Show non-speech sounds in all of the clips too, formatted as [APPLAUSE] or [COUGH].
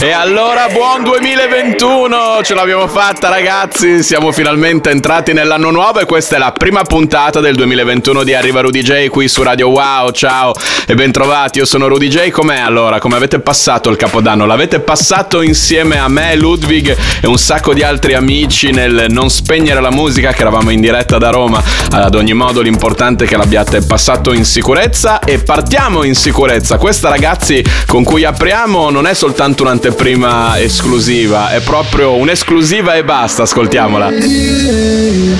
E allora buon 2021, ce l'abbiamo fatta ragazzi, siamo finalmente entrati nell'anno nuovo e questa è la prima puntata del 2021 di Arriva Rudy J qui su Radio Wow, ciao e bentrovati, io sono Rudy J, com'è allora? Come avete passato il capodanno? L'avete passato insieme a me, Ludwig e un sacco di altri amici nel non spegnere la musica che eravamo in diretta da Roma, ad ogni modo l'importante è che l'abbiate passato in sicurezza. E partiamo in sicurezza, questa ragazzi con cui apriamo non è soltanto un'anteprima esclusiva, è proprio un'esclusiva e basta, ascoltiamola.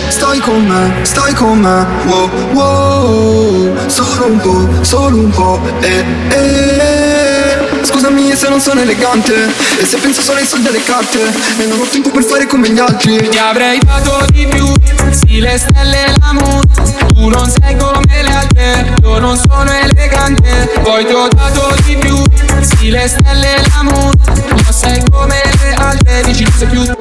Stai con me, stai con me, wow, wow Solo un po', solo un po', eh, eh Scusami se non sono elegante E se penso solo ai soldi alle carte E non ho tempo per fare come gli altri. Ti avrei dato di più Sì le stelle e la mood Tu non sei come le altre Io non sono elegante. Poi ti ho dato di più Sì le stelle e la mood Non sei come le altre Dici non sei più tu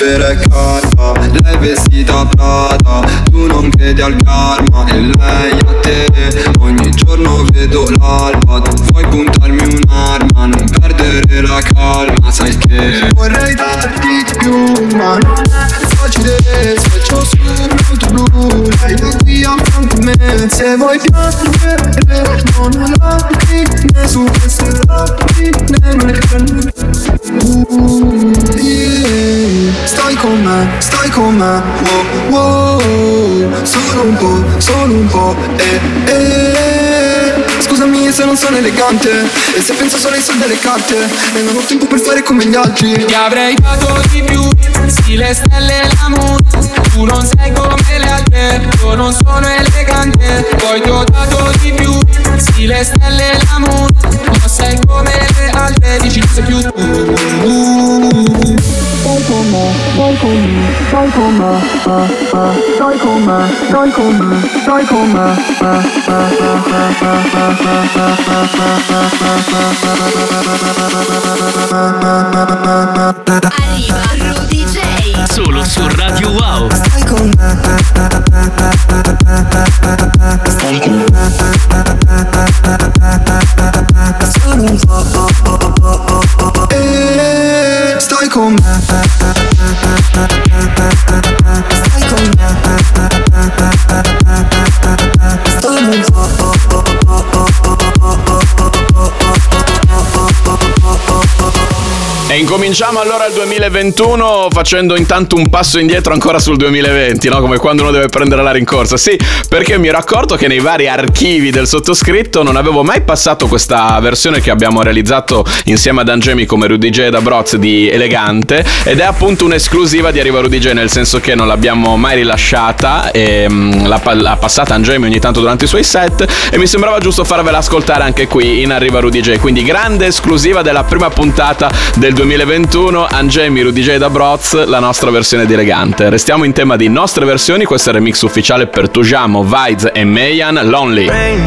È calda, lei vestita Prada Tu non credi al karma e lei a te. Ogni giorno vedo l'alba, tu vuoi puntarmi un'arma Non perdere la calma, sai che Vorrei darti di più, ma non è facile. Sfaccio sul tuo blu, lei è qui a fianco a me. Se vuoi piangere, non lacrime Su queste lacrime non le prendo Uh, yeah. Stai con me, stai con me, wow, wow. Solo un po', solo un po', eh, eh Scusami se non sono elegante E se penso solo ai soldi alle carte. E non ho tempo per fare come gli altri. Ti avrei dato di più Sì le stelle e la mood Tu non sei come le altre. Io non sono elegante. Poi ti ho dato di più Sì le stelle e la mood Non sei come le altre. Dici non sei più tu con me, stai con me, stai con me, Stai con me, stai con me, stai con me, Arriva Rudy J! Solo su Radio Wow. Stai con me Stai con me E incominciamo allora il 2021 facendo intanto un passo indietro ancora sul 2020, no? Come quando uno deve prendere la rincorsa. Sì, perché mi ero accorto che nei vari archivi del sottoscritto non avevo mai passato questa versione che abbiamo realizzato insieme ad Angemi come Rudy J da Broz di Elegante ed è appunto un'esclusiva di Arriva Rudy J nel senso che non l'abbiamo mai rilasciata e mm, l'ha, l'ha passata Angemi ogni tanto durante i suoi set e mi sembrava giusto farvela ascoltare anche qui in Arriva Rudy J. Quindi grande esclusiva della prima puntata del 2021, Angemi, J da Broz, la nostra versione di Elegante. Restiamo in tema di nostre versioni, questo è il remix ufficiale per Tujamo, Vides e Mayan, Lonely. Lonely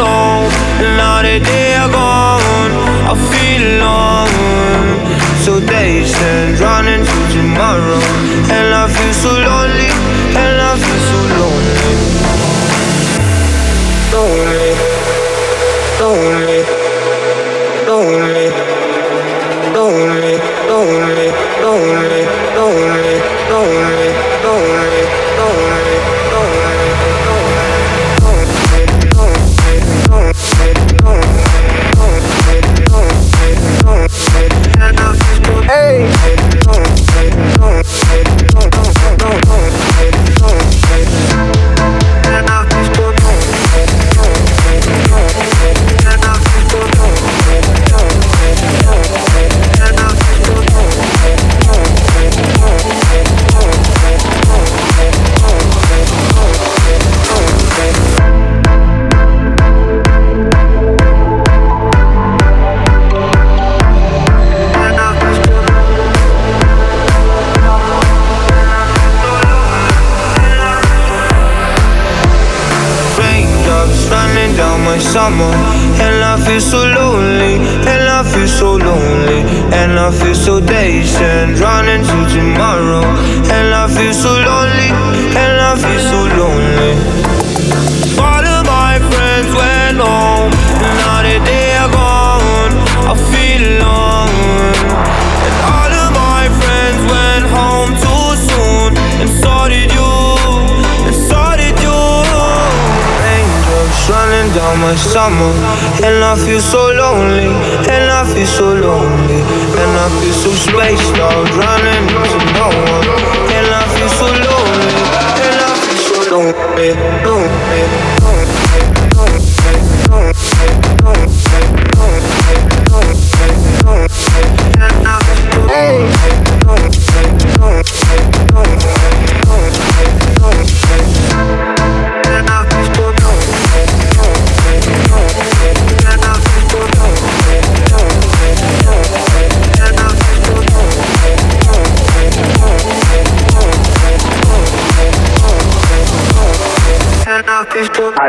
All now that they are gone I feel alone stand running to tomorrow. And I feel And I feel so lonely, and I feel so lonely, and I feel so dazed and running to tomorrow. And I feel so lonely, and I feel so lonely. Down my summer, and I feel so lonely, and I feel so lonely, and I feel so spaced out, running into no one, and I feel so lonely, and I feel so lonely, lonely, lonely,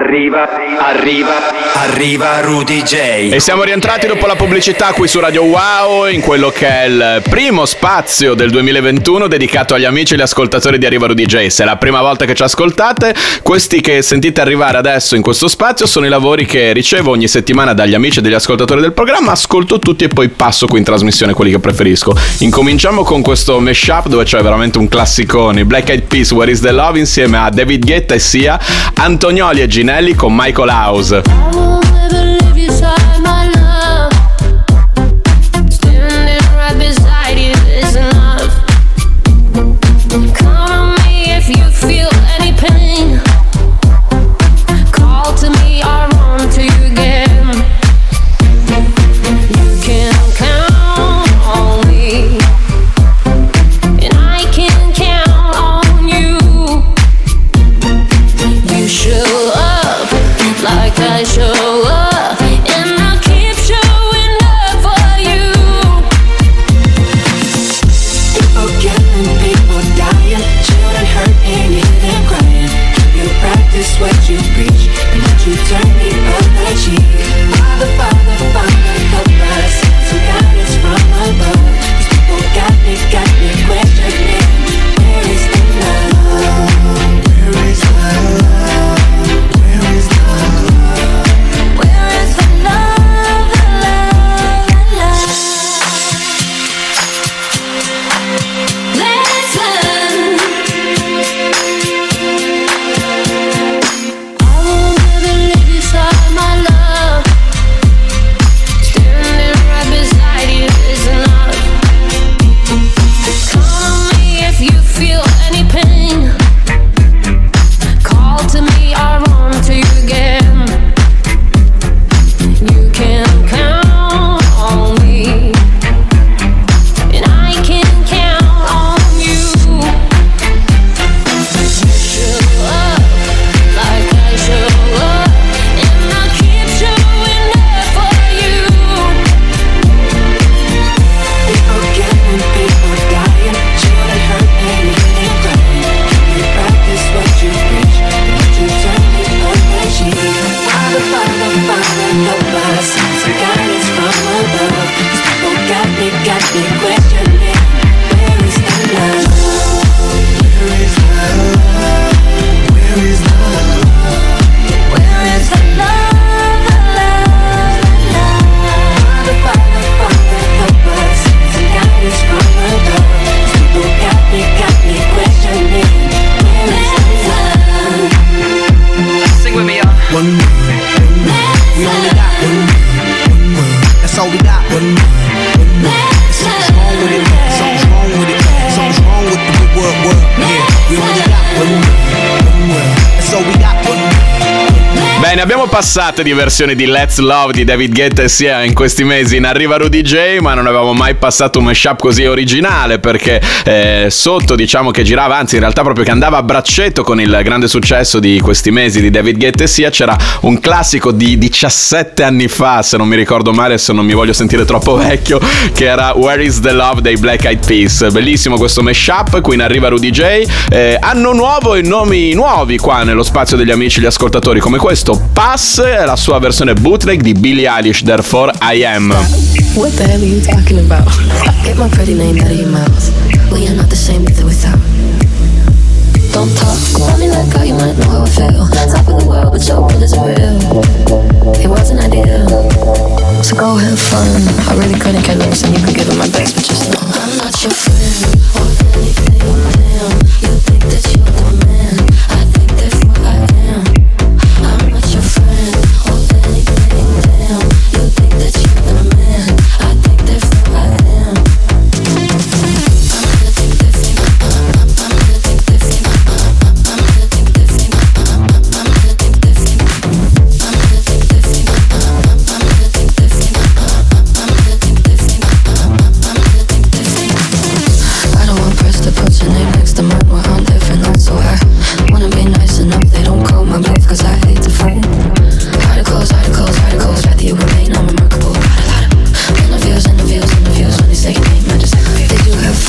Arriva, arriva, arriva Rudy J. E siamo rientrati dopo la pubblicità qui su Radio Wow in quello che è il primo spazio del 2021 dedicato agli amici e agli ascoltatori di Arriva Rudy J. Se è la prima volta che ci ascoltate, questi che sentite arrivare adesso in questo spazio sono i lavori che ricevo ogni settimana dagli amici e dagli ascoltatori del programma, ascolto tutti e poi passo qui in trasmissione quelli che preferisco. Incominciamo con questo mashup dove c'è veramente un classicone, Black Eyed Peas, Where is the Love insieme a David Guetta e Sia, Antonioli e Ginelli con Michael House. Passate di versioni di Let's Love di David Guetta e sia in questi mesi in Arriva Rudy J, ma non avevamo mai passato un mashup così originale perché eh, sotto diciamo che girava, anzi in realtà proprio che andava a braccetto con il grande successo di questi mesi di David Guetta e sia c'era un classico di 17 anni fa, se non mi ricordo male, se non mi voglio sentire troppo vecchio, che era Where is the Love dei Black Eyed Peas. Bellissimo questo mashup, qui in Arriva Rudy J. Eh, anno nuovo e nomi nuovi qua nello spazio degli amici gli ascoltatori come questo Pass, la sua versione bootleg di Billie Eilish, Therefore I Am. What the hell are you talking about? Get my pretty name out of your mouth. We are not the same with or without. Don't talk, tell me let go, you might know how I feel. Top of the world, but your world isn't real. It wasn't ideal. So go have fun. I really couldn't care less, and you could give it my best, but just know I'm not your friend or anything. You think that you're the man.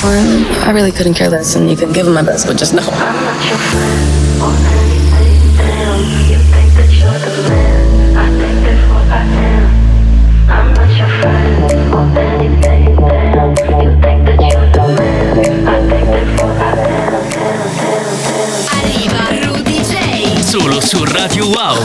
Did you? I really couldn't care less and you can give him my best but just know I'm not your friend or anything, You think that you're the man I think therefore I am I'm not your friend or anything, damn You think that you're the man I think therefore I am, Arriva Rudy J. Solo su Radio Wow.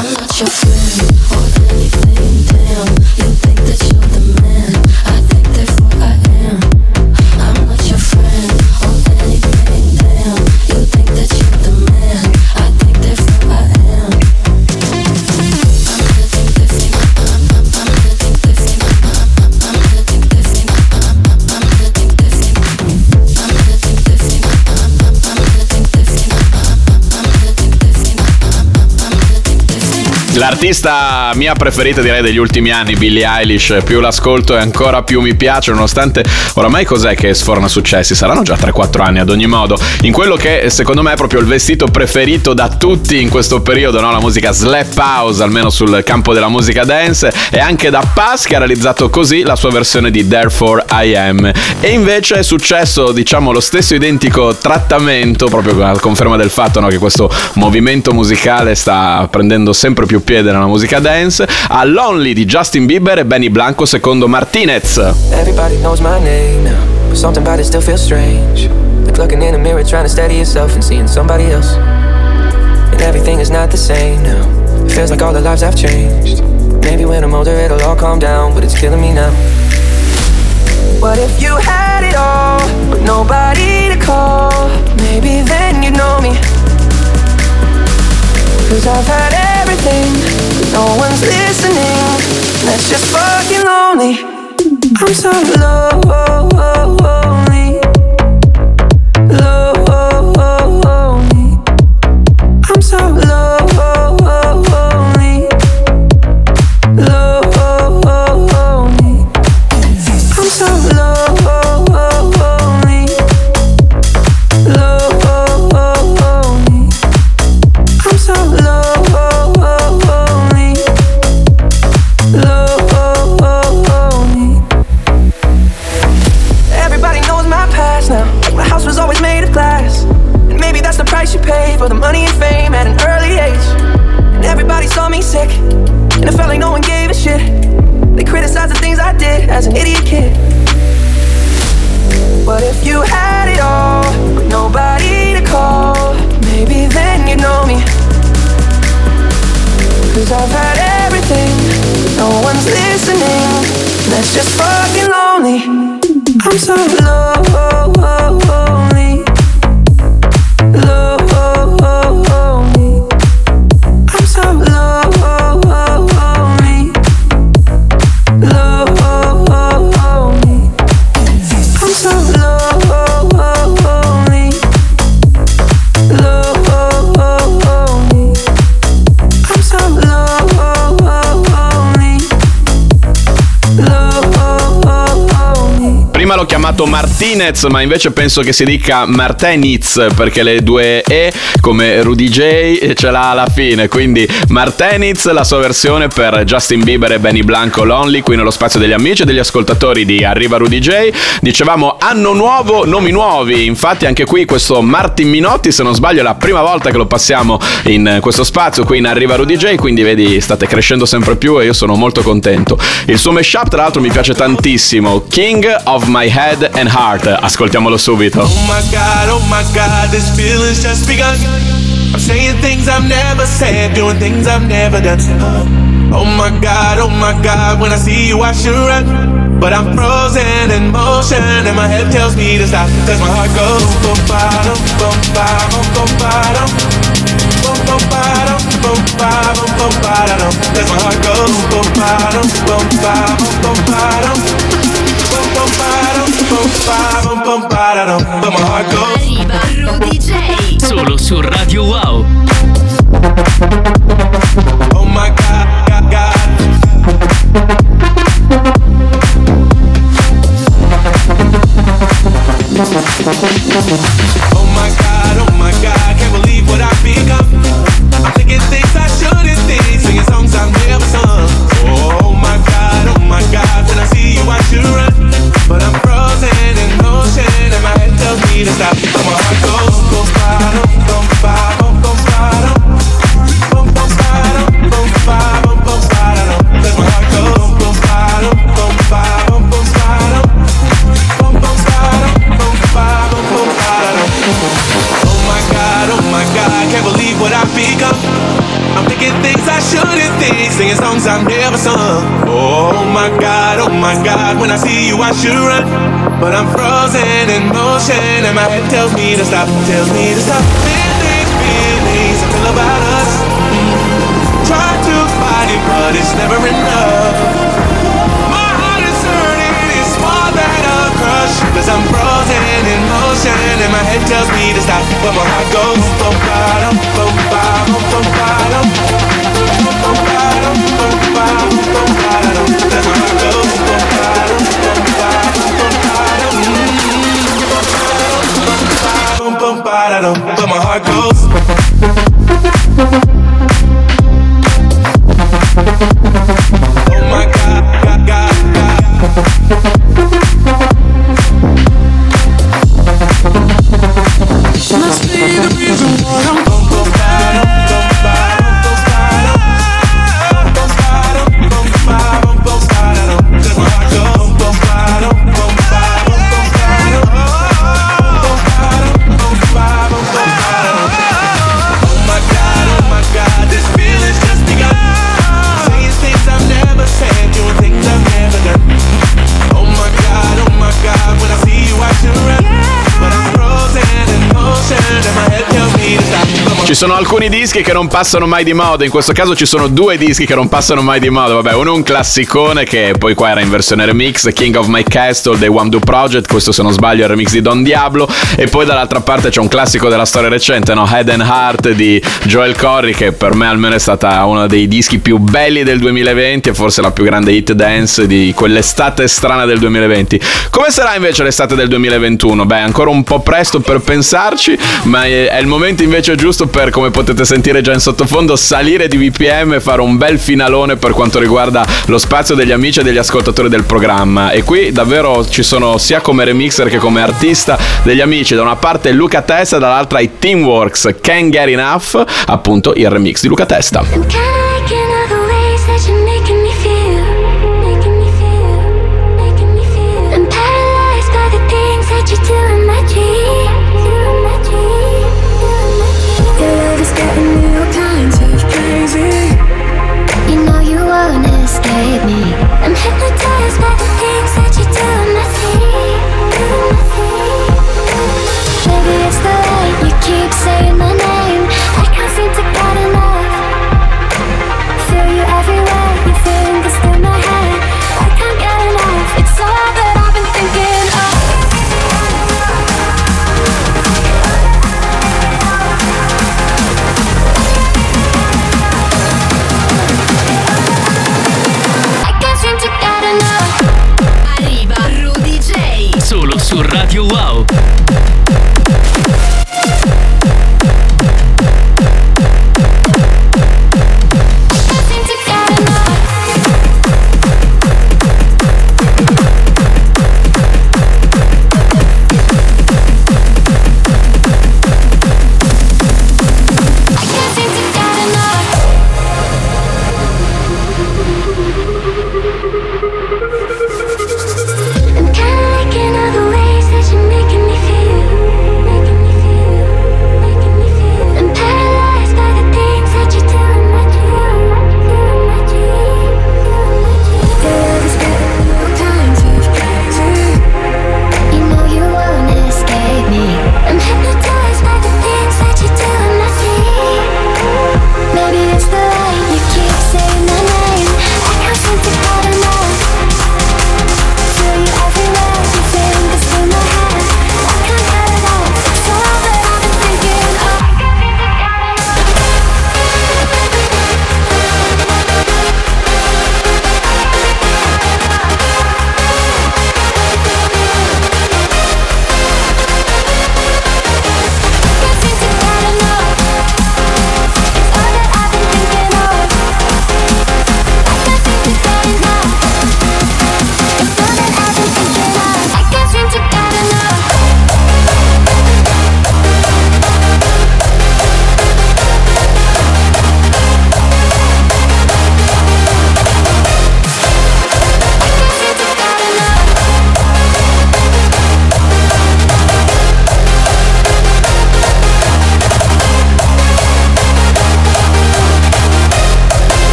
L'artista mia preferita direi degli ultimi anni, Billie Eilish, più l'ascolto e ancora più mi piace, nonostante oramai cos'è che sforna successi? Saranno già 3-4 anni ad ogni modo, in quello che secondo me è proprio il vestito preferito da tutti in questo periodo, no? la musica slap house, almeno sul campo della musica dance, e anche da Paz che ha realizzato così la sua versione di Therefore I Am. E invece è successo, diciamo, lo stesso identico trattamento, proprio a conferma del fatto no, che questo movimento musicale sta prendendo sempre più piede nella musica dance, a Lonely di Justin Bieber e Benny Blanco secondo Martinez. Everybody knows my name but something about it still feels strange. Like looking in the mirror, trying to steady yourself and seeing somebody else. And everything is not the same now. It feels like all the lives have changed. Maybe when I'm older, it'll all calm down, but it's killing me now. What if you had it all, but nobody to call? Maybe then you'd know me. Cause I've had everything, no one's listening. That's just fucking lonely. I'm so lonely. Martinez, ma invece penso che si dica Marteniz perché le due E come Rudy J ce l'ha alla fine. Quindi Marteniz, la sua versione per Justin Bieber e Benny Blanco Lonely, qui nello spazio degli amici e degli ascoltatori di Arriva Rudy J. Dicevamo anno nuovo, nomi nuovi. Infatti, anche qui questo Martin Minotti, se non sbaglio, è la prima volta che lo passiamo in questo spazio qui in Arriva Rudy J. Quindi vedi, state crescendo sempre più e io sono molto contento. Il suo mashup, tra l'altro, mi piace tantissimo. King of My Head and Heart. Ascoltiamolo subito. Oh my god, oh my god, this feeling's just begun. I'm saying things I've never said, doing things I've never done. Oh my god, oh my god, when I see you I should run. But I'm frozen in motion and my head tells me to stop. Cause my heart goes boom bottom, boom bottom, boom bottom. Boom boom bottom, boom bottom, boom bottom. Cause my heart goes boom bottom, boom bottom, boom bottom. Solo su Radio Wow. Stop, tells me to stop. Ci sono alcuni dischi che non passano mai di moda, in questo caso ci sono due dischi che non passano mai di moda. Vabbè, uno è un classicone che poi qua era in versione remix, King of My Castle dei One Do Project, questo se non sbaglio è il remix di Don Diablo, e poi dall'altra parte c'è un classico della storia recente, no? Head and Heart di Joel Corry, che per me almeno è stata uno dei dischi più belli del 2020 e forse la più grande hit dance di quell'estate strana del 2020. Come sarà invece l'estate del 2021? Beh, ancora un po' presto per pensarci, ma è il momento invece giusto per, come potete sentire già in sottofondo, salire di BPM e fare un bel finalone per quanto riguarda lo spazio degli amici e degli ascoltatori del programma. E qui davvero ci sono sia come remixer che come artista degli amici. Da una parte Luca Testa, dall'altra i Teamworks Can't Get Enough, appunto il remix di Luca Testa. and hypnotize by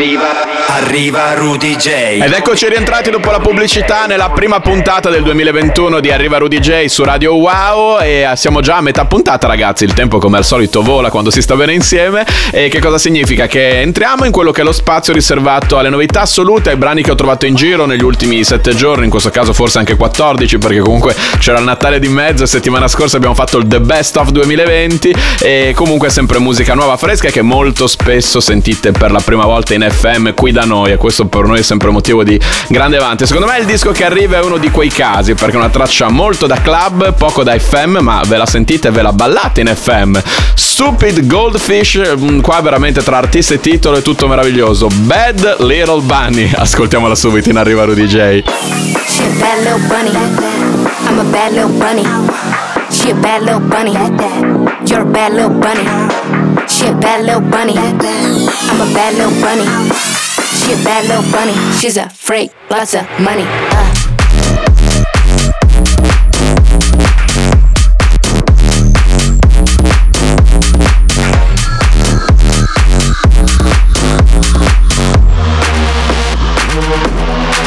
arriva, arriva Rudy J. Ed eccoci rientrati dopo la pubblicità nella prima puntata del 2021 di Arriva Rudy J su Radio Wow. E siamo già a metà puntata ragazzi, il tempo come al solito vola quando si sta bene insieme. E che cosa significa? Che entriamo in quello che è lo spazio riservato alle novità assolute, ai brani che ho trovato in giro negli ultimi 7 giorni, in questo caso forse anche 14 perché comunque c'era il Natale di mezzo e settimana scorsa abbiamo fatto il The Best of 2020 e comunque sempre musica nuova fresca che molto spesso sentite per la prima volta in FM qui da noi e questo per noi è sempre motivo di grande avanti. Secondo me il disco che arriva è uno di quei casi perché è una traccia molto da club, poco da FM, ma ve la sentite e ve la ballate in FM. Stupid Goldfish, mm, qua veramente tra artista e titolo è tutto meraviglioso. Bad Little Bunny, [LAUGHS] ascoltiamola subito in arriva Rudy J. I'm a bad little bunny. She a bad little bunny. You're a bad little bunny. She a bad little bunny. I'm a bad little bunny. She a bad little bunny. She's a freak, lots of money. Uh.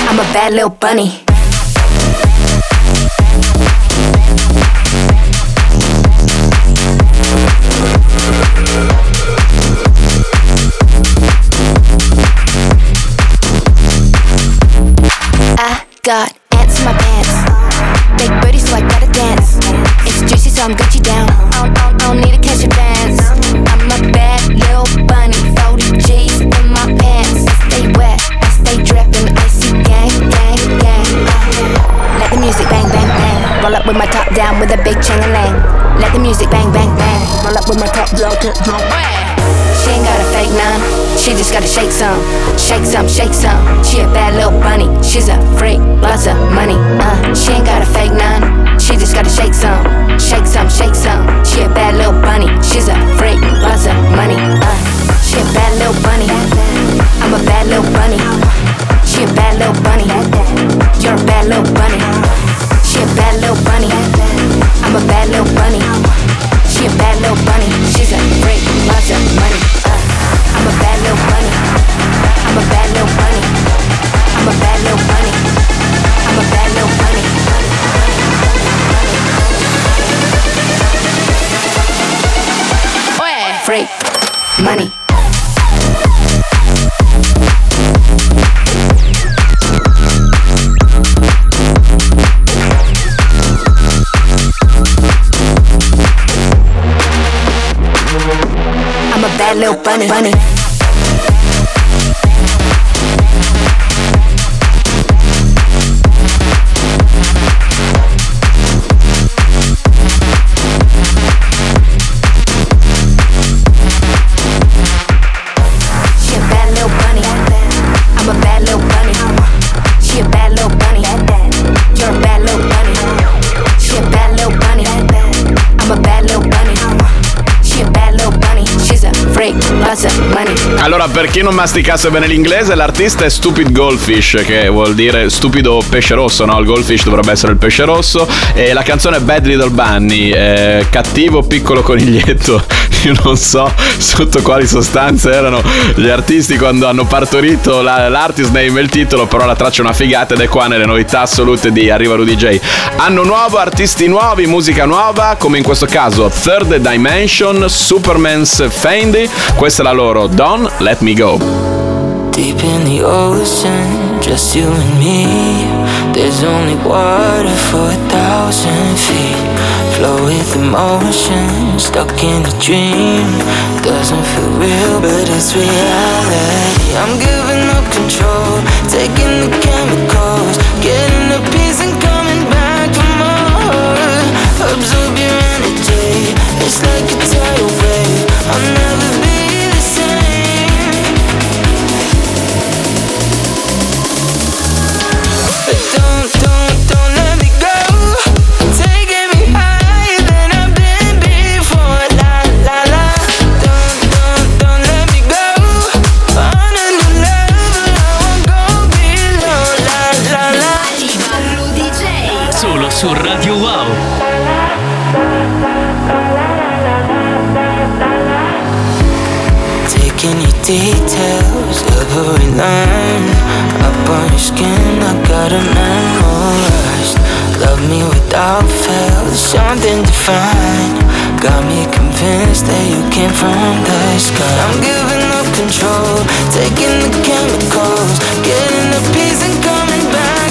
I'm a bad little bunny. Got ants in my pants. Big booty, so I gotta dance. It's juicy, so I'm Gucci down. Just gotta shake some, shake some, shake some. She a bad little bunny. She's a freak, lots of money. Uh, she ain't got a fake none. She just gotta shake some, shake some, shake some. She a bad little bunny. She's a freak, lots of money. Uh, she a bad little bunny. I'm a bad little bunny. She a bad little bunny. You're a bad little bunny. She a bad little bunny. I'm a bad little bunny. She a bad little bunny. She's a freak, lots of money. Uh, I'm a bad little little bunny. I'm a bad little bunny. Allora, per chi non masticasse bene l'inglese, l'artista è Stupid Goldfish, che vuol dire stupido pesce rosso, no? Il goldfish dovrebbe essere il pesce rosso. E la canzone è Bad Little Bunny, eh, cattivo piccolo coniglietto. [LAUGHS] Io non so sotto quali sostanze erano gli artisti quando hanno partorito la- l'artist name e il titolo, però la traccia è una figata ed è qua nelle novità assolute di Arriva Rudy J. Anno nuovo, artisti nuovi, musica nuova, come in questo caso Third Dimension, Superman's Fendi. Questa è la loro Don't Let Me Go. Deep in the ocean, just you and me. There's only water for a thousand feet. Flow with emotion, stuck in a dream. Doesn't feel real, but it's reality. I'm giving up control, taking the chemicals, getting a piece and coming back for more. Absorb your energy, it's like a tidal wave. I'll never Storyline up on your skin. I got it memorized. Love me without fail, something divine. Got me convinced that you came from the sky. I'm giving up control, taking the chemicals, getting the peace and coming back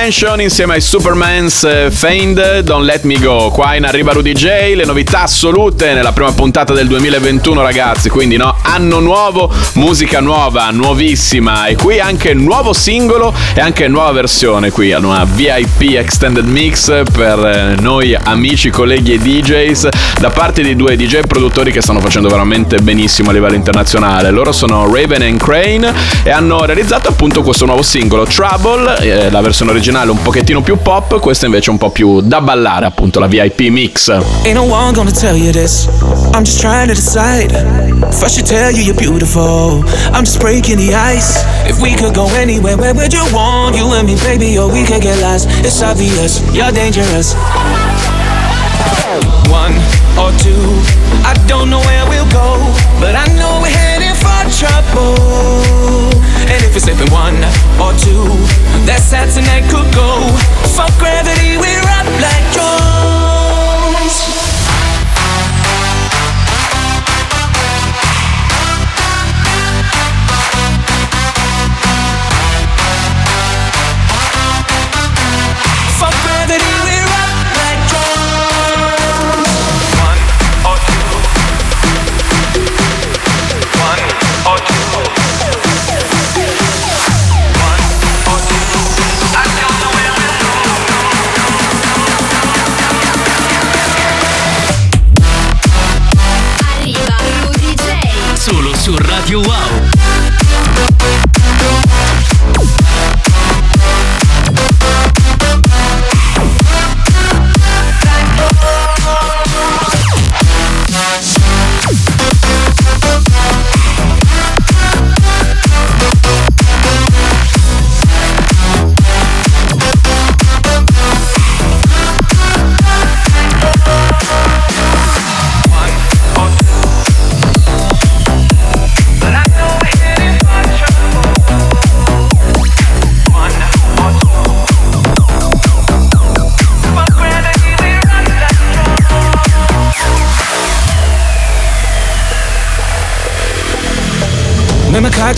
Dimension insieme ai Supermans eh, Feigned Don't Let Me Go. Qua in arriva Rudy J, le novità assolute nella prima puntata del 2021 ragazzi, quindi no, anno nuovo, musica nuova, nuovissima e qui anche nuovo singolo e anche nuova versione qui una VIP Extended Mix per eh, noi amici, colleghi e DJs da parte di due DJ produttori che stanno facendo veramente benissimo a livello internazionale. Loro sono Raven and Crane e hanno realizzato appunto questo nuovo singolo Trouble, eh, la versione originale un pochettino più pop, questa invece un po' più da ballare appunto la VIP Mix. Ain't no one gonna tell you this. I'm just trying to decide. If I should tell you you're beautiful, I'm just breaking the ice. If we could go anywhere, where would you want? You and me, baby, or we could get lost. It's obvious, you're dangerous. One or two, I don't know where we'll go, but I know we're heading for trouble. It's slipping one or two, that's how tonight could go. Fuck gravity, we're up like drones.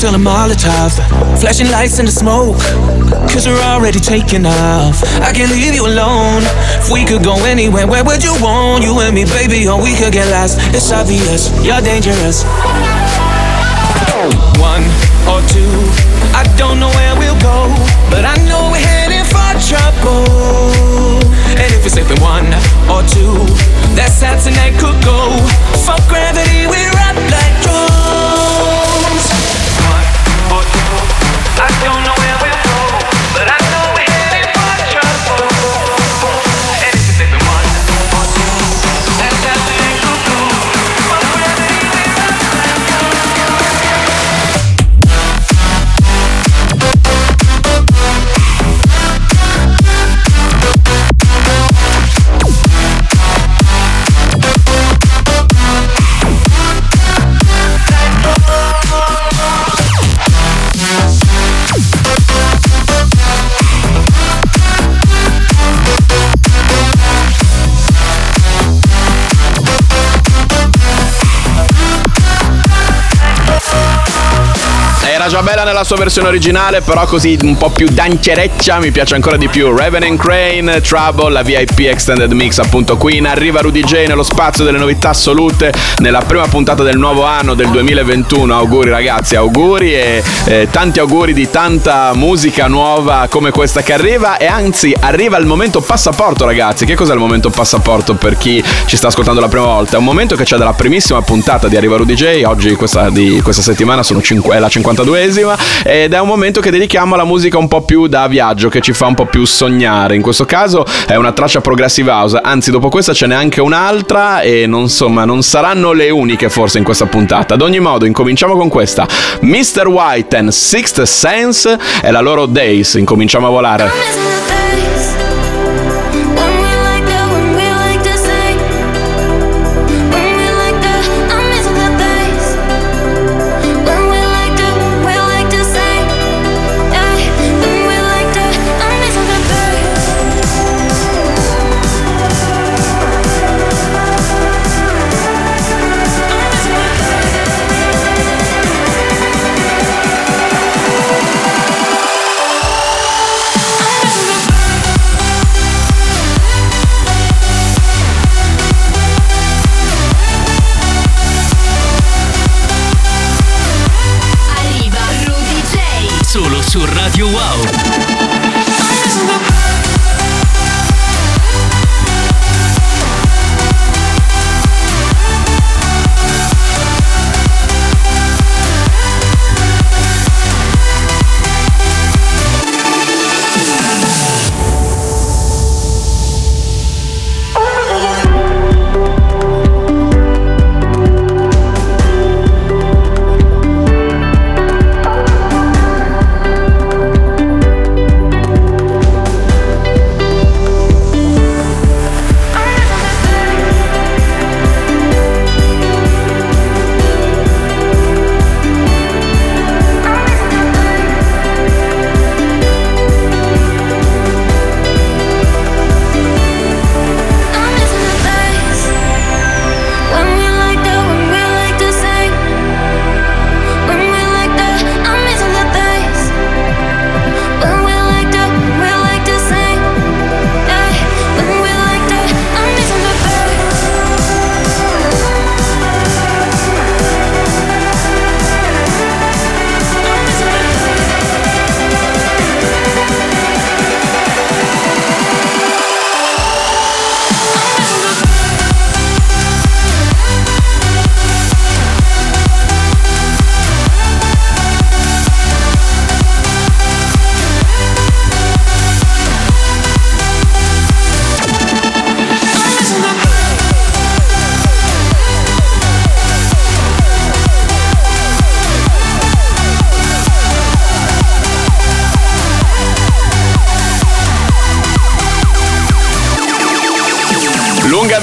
Cocktail a Molotov, flashing lights in the smoke. Cause we're already taking off. I can't leave you alone. If we could go anywhere, where would you want? You and me, baby, or we could get lost. It's obvious, you're dangerous. One or two, I don't know where we'll go, but I know we're heading for trouble. And if it's slipping one or two, that's how tonight could go. Fuck gravity, we're bella nella sua versione originale, però così un po' più dancereccia mi piace ancora di più. Revenant Crane, Trouble, la VIP Extended Mix appunto qui in arriva Rudy J nello spazio delle novità assolute nella prima puntata del nuovo anno del 2021. Auguri ragazzi, auguri e eh, tanti auguri di tanta musica nuova come questa che arriva e anzi arriva il momento passaporto ragazzi. Che cos'è il momento passaporto per chi ci sta ascoltando la prima volta? È un momento che c'è dalla primissima puntata di Arriva Rudy J, oggi questa, di questa settimana sono cinque, è la 52esima ed è un momento che dedichiamo alla musica un po' più da viaggio, che ci fa un po' più sognare. In questo caso è una traccia progressive house, anzi dopo questa ce n'è anche un'altra e non, insomma non saranno le uniche forse in questa puntata. Ad ogni modo incominciamo con questa. Mr. White and Sixth Sense è la loro Days, incominciamo a volare.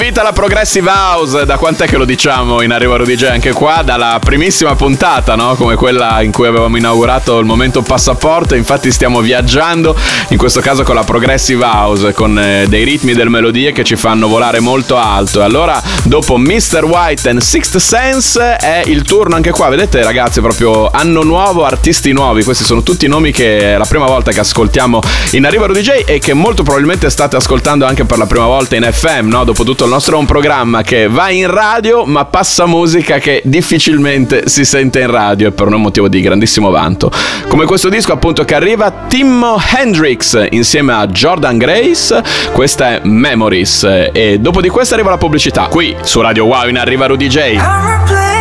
Vita la Progressive House, da quant'è che lo diciamo in Arriva Rudy? Anche qua dalla primissima puntata, no? Come quella in cui avevamo inaugurato il momento passaporto, infatti stiamo viaggiando, in questo caso con la Progressive House, con eh, dei ritmi e delle melodie che ci fanno volare molto alto. E allora, dopo Mr. White and Sixth Sense, è il turno anche qua, vedete ragazzi, proprio anno nuovo, artisti nuovi, questi sono tutti nomi che è la prima volta che ascoltiamo in Arriva Rudy e che molto probabilmente state ascoltando anche per la prima volta in FM, no? Dopo tutto il nostro è un programma che va in radio ma passa musica che difficilmente si sente in radio e per noi è un motivo di grandissimo vanto. Come questo disco appunto che arriva Timo Hendrix insieme a Jordan Grace, questa è Memories e dopo di questa arriva la pubblicità qui su Radio Wow in Arriva Rudy J.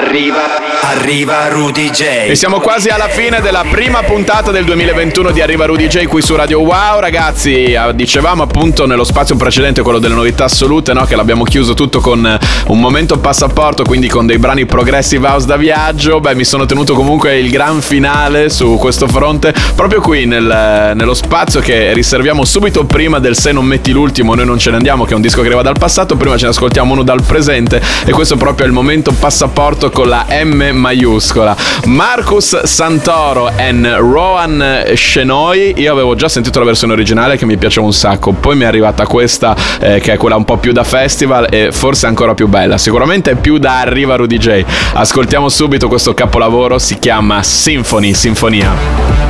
Arriva, arriva, Rudy J. E siamo quasi alla fine della prima puntata del 2021 di Arriva Rudy J qui su Radio Wow. Ragazzi, eh, dicevamo appunto nello spazio precedente, quello delle novità assolute, no? che l'abbiamo chiuso tutto con eh, un momento passaporto, quindi con dei brani progressive house da viaggio. Beh, mi sono tenuto comunque il gran finale su questo fronte, proprio qui nel- nello spazio che riserviamo subito prima del Se non metti l'ultimo, noi non ce ne andiamo, che è un disco che arriva dal passato, prima ce ne ascoltiamo uno dal presente e questo proprio è il momento passaporto con la M maiuscola. Marcus Santoro e Rohan Shenoy, io avevo già sentito la versione originale che mi piaceva un sacco, poi mi è arrivata questa eh, che è quella un po' più da festival e forse ancora più bella, sicuramente è più da Arriva Rudy J. Ascoltiamo subito questo capolavoro, si chiama Symphony, Sinfonia.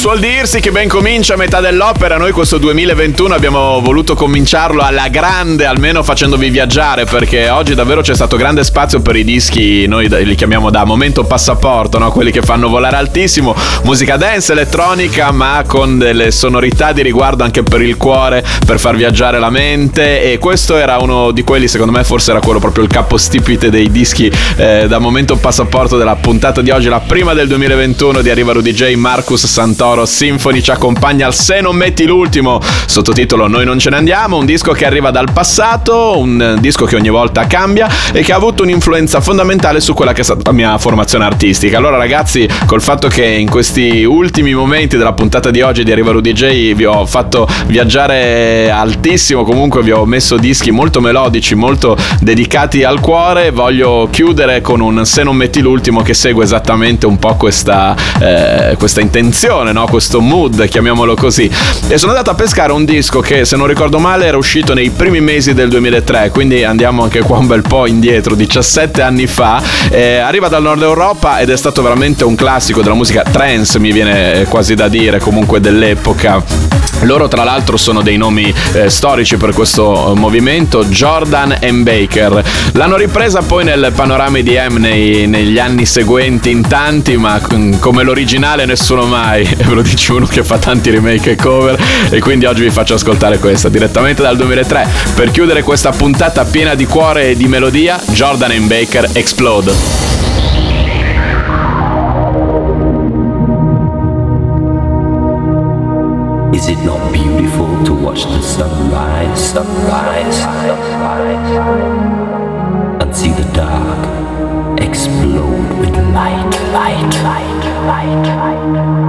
Suol dirsi che ben comincia a metà dell'opera, noi questo 2021 abbiamo voluto cominciarlo alla grande, almeno facendovi viaggiare, perché oggi davvero c'è stato grande spazio per i dischi, noi li chiamiamo da momento passaporto, no? quelli che fanno volare altissimo, musica dance, elettronica, ma con delle sonorità di riguardo anche per il cuore, per far viaggiare la mente. E questo era uno di quelli, secondo me forse era quello proprio il capostipite dei dischi eh, da momento passaporto della puntata di oggi, la prima del 2021 di Arriva Rudy J, Marcus Santoro Loro Symphony ci accompagna al Se non metti l'ultimo, sottotitolo Noi non ce ne andiamo, un disco che arriva dal passato, un disco che ogni volta cambia e che ha avuto un'influenza fondamentale su quella che è stata la mia formazione artistica. Allora ragazzi, col fatto che in questi ultimi momenti della puntata di oggi di Arriva Rudy J vi ho fatto viaggiare altissimo, comunque vi ho messo dischi molto melodici, molto dedicati al cuore, voglio chiudere con un Se non metti l'ultimo che segue esattamente un po' questa, eh, questa intenzione, no? Questo mood, chiamiamolo così. E sono andato a pescare un disco che se non ricordo male era uscito nei primi mesi del 2003, quindi andiamo anche qua un bel po' indietro, 17 anni fa. Eh, arriva dal nord Europa ed è stato veramente un classico della musica trance, mi viene quasi da dire, comunque dell'epoca. Loro tra l'altro sono dei nomi eh, storici per questo eh, movimento, Jordan e Baker. L'hanno ripresa poi nel panorama IDM nei, negli anni seguenti in tanti, ma mm, come l'originale nessuno mai. Ve lo dice uno che fa tanti remake e cover. E quindi oggi vi faccio ascoltare questa direttamente dal 2003. Per chiudere questa puntata piena di cuore e di melodia, Jordan e Baker Explode. Is it not beautiful to watch the sunrise, sunrise, sunrise, and see the dark explode with light, light, light, light, light?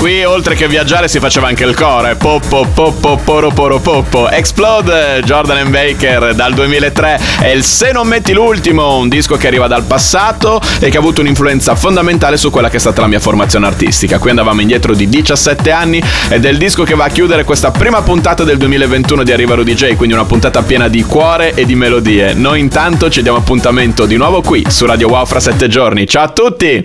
Qui oltre che viaggiare si faceva anche il core. Poppo, poppo, poro, poro, poppo. Explode Jordan Baker dal 2003 è il Se non metti l'ultimo, un disco che arriva dal passato e che ha avuto un'influenza fondamentale su quella che è stata la mia formazione artistica. Qui andavamo indietro di 17 anni ed è il disco che va a chiudere questa prima puntata del 2021 di Arriva Rudy J, quindi una puntata piena di cuore e di melodie. Noi intanto ci diamo appuntamento di nuovo qui su Radio Wow fra 7 giorni. Ciao a tutti!